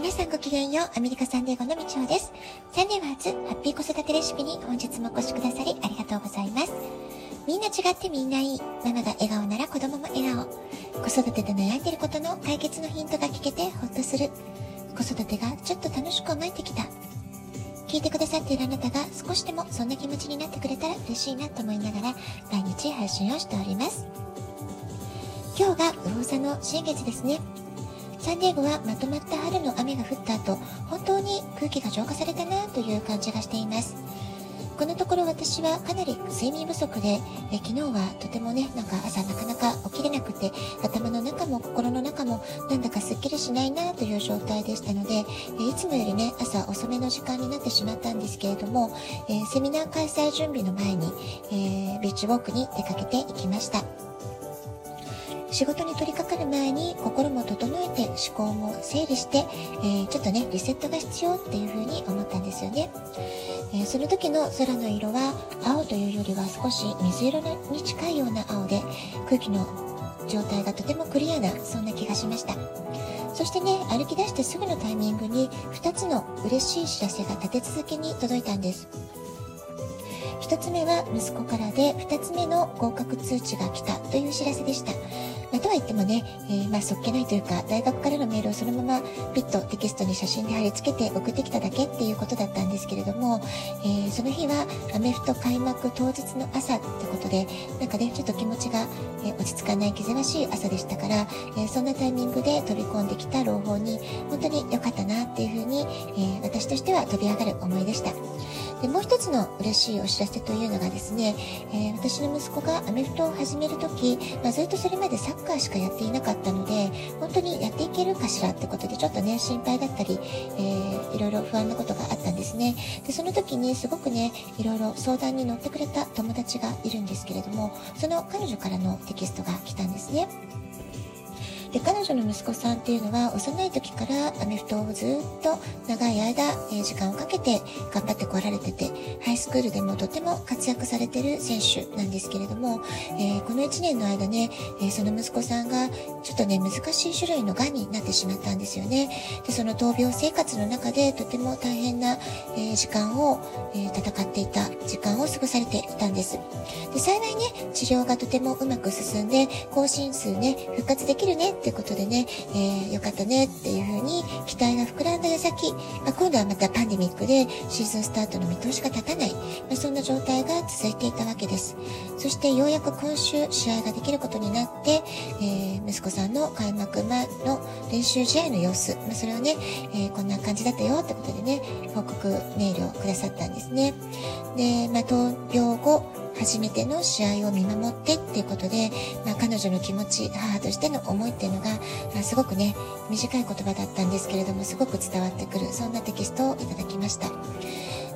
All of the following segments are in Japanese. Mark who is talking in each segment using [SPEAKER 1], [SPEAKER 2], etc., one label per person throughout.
[SPEAKER 1] 皆さんごきげんよう、アメリカサンデーゴのみちおです。サンデーワーズハッピー子育てレシピに本日もお越しくださりありがとうございます。みんな違ってみんないい。ママが笑顔なら子供も笑顔。子育てで悩んでることの解決のヒントが聞けてほっとする。子育てがちょっと楽しく思えてきた。聞いてくださっているあなたが少しでもそんな気持ちになってくれたら嬉しいなと思いながら毎日配信をしております。今日が魚座の新月ですね。サンディエゴはまとまった春の雨が降った後、本当に空気が浄化されたなという感じがしています。このところ私はかなり睡眠不足で、え昨日はとてもね、なんか朝なかなか起きれなくて、頭の中も心の中もなんだかすっきりしないなという状態でしたので、えいつもよりね、朝遅めの時間になってしまったんですけれども、えセミナー開催準備の前に、えービーチウォークに出かけていきました。仕事に取り掛かる前に心も整えて思考も整理して、えー、ちょっとね、リセットが必要っていうふうに思ったんですよね。えー、その時の空の色は青というよりは少し水色に近いような青で空気の状態がとてもクリアなそんな気がしました。そしてね、歩き出してすぐのタイミングに2つの嬉しい知らせが立て続けに届いたんです。1つ目は息子からで2つ目の合格通知が来たという知らせでした。まあ、とは言ってもね、えー、まあ、そっけないというか、大学からのメールをそのままピッとテキストに写真で貼り付けて送ってきただけっていうことだったんですけれども、えー、その日はアメフト開幕当日の朝ってことで、なんかね、ちょっと気持ちが、え落ち着かない気ぜわしい朝でしたから、えそんなタイミングで飛び込んできた朗報に、本当に良かったなっていうふうに、え私としては飛び上がる思いでした。でもう一つの嬉しいお知らせというのがですね、えー、私の息子がアメフトを始めるとき、まあ、ずっとそれまでサッカーしかやっていなかったので、本当にやっていけるかしらってことで、ちょっとね、心配だったり、えー、いろいろ不安なことがあったんですね。で、その時にすごくね、いろいろ相談に乗ってくれた友達がいるんですけれども、その彼女からのテキストが来たんですね。で彼女の息子さんっていうのは幼い時からアメフトをずっと長い間、え、時間をかけて頑張ってこられててハイスクールでもとても活躍されてる選手なんですけれども、えー、この1年の間ね、え、その息子さんがちょっとね難しい種類の癌になってしまったんですよね。でその闘病生活の中でとても大変な、え時間を、え戦っていた時間を過ごされていたんです。で幸いね治療がとてもうまく進んで更新数ね復活できるねってことでね、えー、よかったねっていう風に期待が膨らんだ矢先、まあ、今度はまたパンデミックでシーズンスタートの見通しが立たない、まあ、そんな状態が続いていたわけです。そしてようやく今週試合ができることになって、えー、息子さんの開幕前の練習試合の様子、まあ、それをね、えー、こんな感じだったよってことでね、報告メールをくださったんですね。で、まあ、闘病後、初めての試合を見守ってっていうことで、まあ、女の気持ち、母としての思いっていうのが、すごくね、短い言葉だったんですけれども、すごく伝わってくる、そんなテキストをいただきました。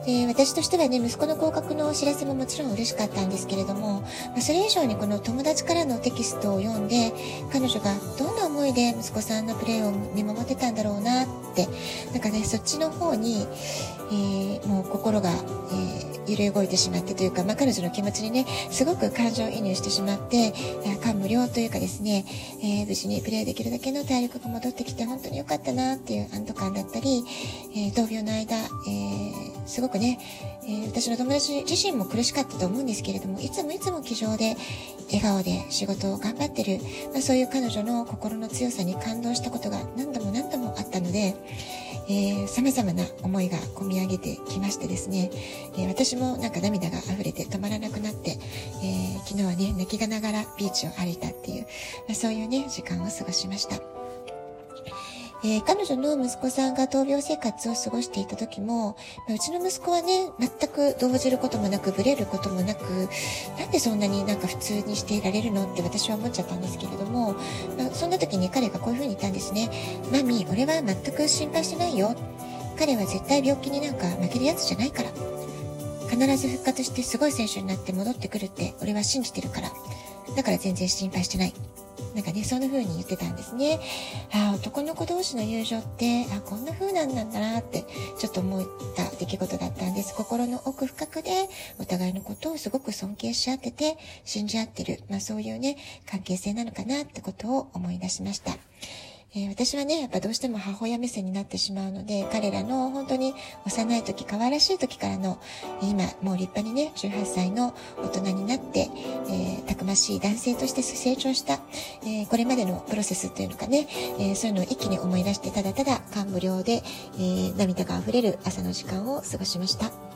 [SPEAKER 1] で私としてはね、息子の合格のお知らせももちろん嬉しかったんですけれども、まあ、それ以上にこの友達からのテキストを読んで、彼女がどんな思いで息子さんのプレーを見守ってたんだろうなって、なんかね、そっちの方に、えー、もう心が、えー、揺れ動いてしまってというか、まあ、彼女の気持ちにね、すごく感情移入してしまって、感無量というかですね、えー、無事にプレーできるだけの体力が戻ってきて本当に良かったなっていう安堵感だったり、え闘病の間、えすごくね、えー、私の友達自身も苦しかったと思うんですけれども、いつもいつも気丈で、笑顔で仕事を頑張ってる、まあ、そういう彼女の心の強さに感動したことが何度も何度もあったので、えー、様々な思いが込み上げてきましてですね、えー、私もなんか涙が溢れて止まらなくなって、えー、昨日はね、泣きがながらビーチを歩いたっていう、まあ、そういうね、時間を過ごしました。えー、彼女の息子さんが闘病生活を過ごしていた時も、まあ、うちの息子はね、全く動じることもなく、ブレることもなく、なんでそんなになんか普通にしていられるのって私は思っちゃったんですけれども、まあ、そんな時に彼がこういう風に言ったんですね。マミー、俺は全く心配してないよ。彼は絶対病気になんか負けるやつじゃないから。必ず復活してすごい選手になって戻ってくるって俺は信じてるから。だから全然心配してない。なんかね、そんな風に言ってたんですね。ああ、男の子同士の友情って、あこんな風なんだなって、ちょっと思った出来事だったんです。心の奥深くで、お互いのことをすごく尊敬し合ってて、信じ合ってる。まあそういうね、関係性なのかなってことを思い出しました。えー、私はね、やっぱどうしても母親目線になってしまうので、彼らの本当に幼い時、可愛らしい時からの、今、もう立派にね、18歳の大人になって、えー、たくましい男性として成長した、えー、これまでのプロセスというのかね、えそういうのを一気に思い出して、ただただ感無量で、え涙が溢れる朝の時間を過ごしました。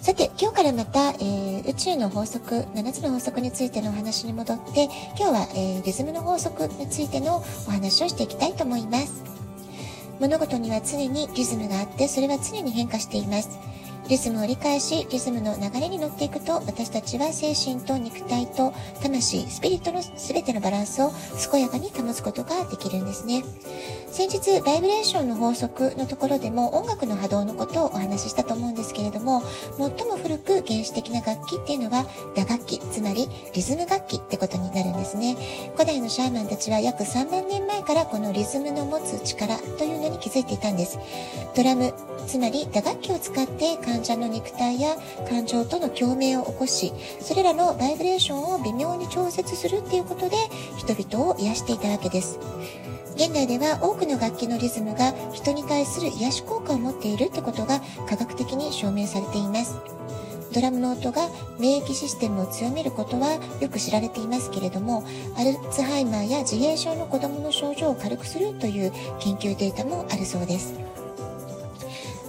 [SPEAKER 1] さて、今日からまた、えー、宇宙の法則、7つの法則についてのお話に戻って、今日は、えー、リズムの法則についてのお話をしていきたいと思います。物事には常にリズムがあって、それは常に変化しています。リズムを理解し、リズムの流れに乗っていくと、私たちは精神と肉体と魂、スピリットの全てのバランスを健やかに保つことができるんですね。先日、バイブレーションの法則のところでも音楽の波動のことをお話ししたと思うんですけれども、最も古く原始的な楽器っていうのは打楽器、つまりリズム楽器ってことになるんですね。古代のシャーマンたちは約3万年前からこのリズムの持つ力というのに気づいていたんです。ドラム、つまり打楽器を使って患者の肉体や感情との共鳴を起こし、それらのバイブレーションを微妙に調節するっていうことで人々を癒していたわけです。現代では多くの楽器のリズムが人に対する癒し効果を持っているってことが科学的に証明されています。ドラムの音が免疫システムを強めることはよく知られていますけれども、アルツハイマーや自閉症の子供の症状を軽くするという研究データもあるそうです。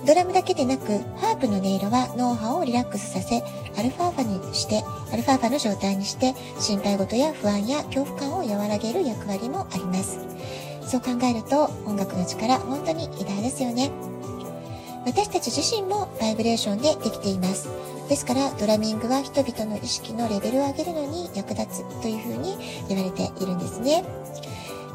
[SPEAKER 1] ドラムだけでなく、ハープの音色は脳波をリラックスさせ、アルファーファにして、アルファーファの状態にして、心配事や不安や恐怖感を和らげる役割もあります。そう考えると、音楽の力、本当に偉大ですよね。私たち自身もバイブレーションでできています。ですから、ドラミングは人々の意識のレベルを上げるのに役立つというふうに言われているんですね。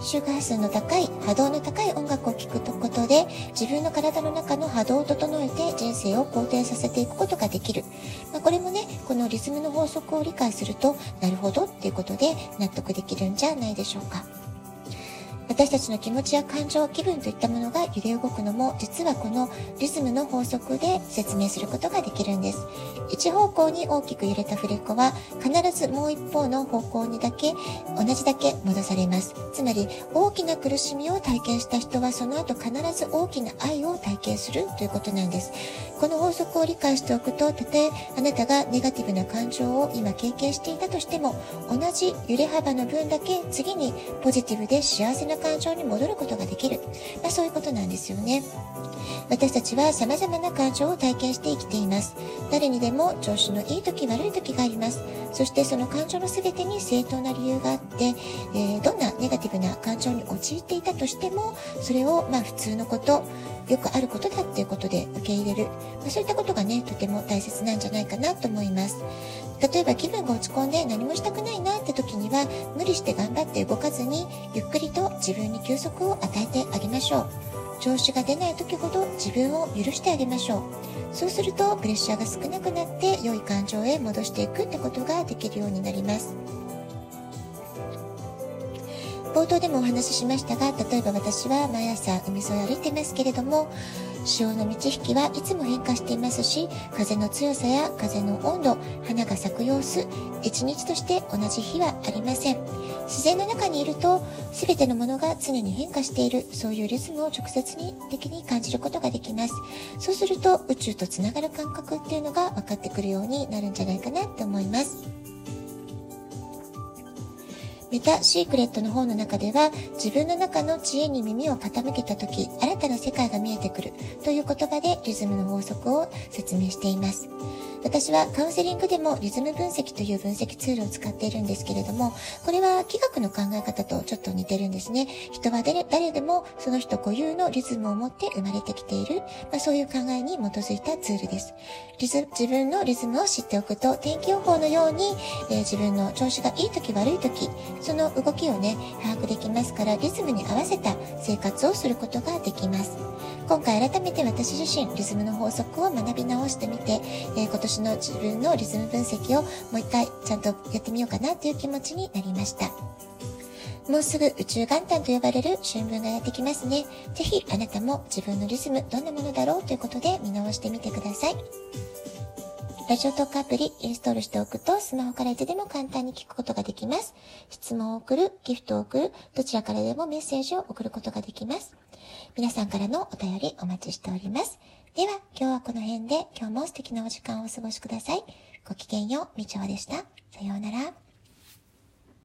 [SPEAKER 1] 周波数の高い、波動の高い音楽を聴くとことで、自分の体の中の波動を整えて人生を肯定させていくことができる。まあ、これもね、このリズムの法則を理解すると、なるほどっていうことで納得できるんじゃないでしょうか。私たちの気持ちや感情、気分といったものが揺れ動くのも、実はこのリズムの法則で説明することができるんです。一方向に大きく揺れたフレッコは、必ずもう一方の方向にだけ、同じだけ戻されます。つまり、大きな苦しみを体験した人は、その後必ず大きな愛を体験するということなんです。この法則を理解しておくと、たとえあなたがネガティブな感情を今経験していたとしても、同じ揺れ幅の分だけ次にポジティブで幸せな感情に戻ることができる。まあ、そういうことなんですよね。私たちは様々な感情を体験して生きています。誰にでも調子のいい時悪い時があります。そしてその感情の全てに正当な理由があって、えー、どんなネガティブな感情に陥っていたとしても、それをまあ普通のこと、よくあることだっていうことで受け入れる。まあ、そういったことがね、とても大切なんじゃないかなと思います。例えば気分が落ち込んで何もしたくないなって時には、無理して頑張って動かずに、ゆっくりと自分に休息を与えてあげましょう。調子が出ない時ほど自分を許してあげましょう。そうするとプレッシャーが少なくなって良い感情へ戻していくってことができるようになります。冒頭でもお話ししましたが、例えば私は毎朝海沿いを歩いてますけれども、潮の満ち引きはいつも変化していますし、風の強さや風の温度、花が咲く様子、一日として同じ日はありません。自然の中にいると、全てのものが常に変化している、そういうリズムを直接に的に感じることができます。そうすると、宇宙とつながる感覚っていうのが分かってくるようになるんじゃないかなって思います。メタシークレットの方の中では、自分の中の知恵に耳を傾けた時、新たな世界が見えてくるという言葉でリズムの法則を説明しています。私はカウンセリングでもリズム分析という分析ツールを使っているんですけれども、これは気学の考え方とちょっと似てるんですね。人は誰誰でもその人固有のリズムを持って生まれてきている、まあ、そういう考えに基づいたツールです。リズ自分のリズムを知っておくと、天気予報のように、えー、自分の調子がいい時悪い時、その動きをね、把握できますから、リズムに合わせた生活をすることができます。今回改めて私自身、リズムの法則を学び直してみて、えー、今年私の自分のリズム分析をもう一回ちゃんとやってみようかなという気持ちになりました。もうすぐ宇宙元旦と呼ばれる春分がやってきますね。ぜひあなたも自分のリズムどんなものだろうということで見直してみてください。ラジオトークアプリインストールしておくとスマホからいつでも簡単に聞くことができます。質問を送る、ギフトを送る、どちらからでもメッセージを送ることができます。皆さんからのお便りお待ちしております。では、今日はこの辺で、今日も素敵なお時間をお過ごしください。ごきげんよう、みちおでした。さようなら。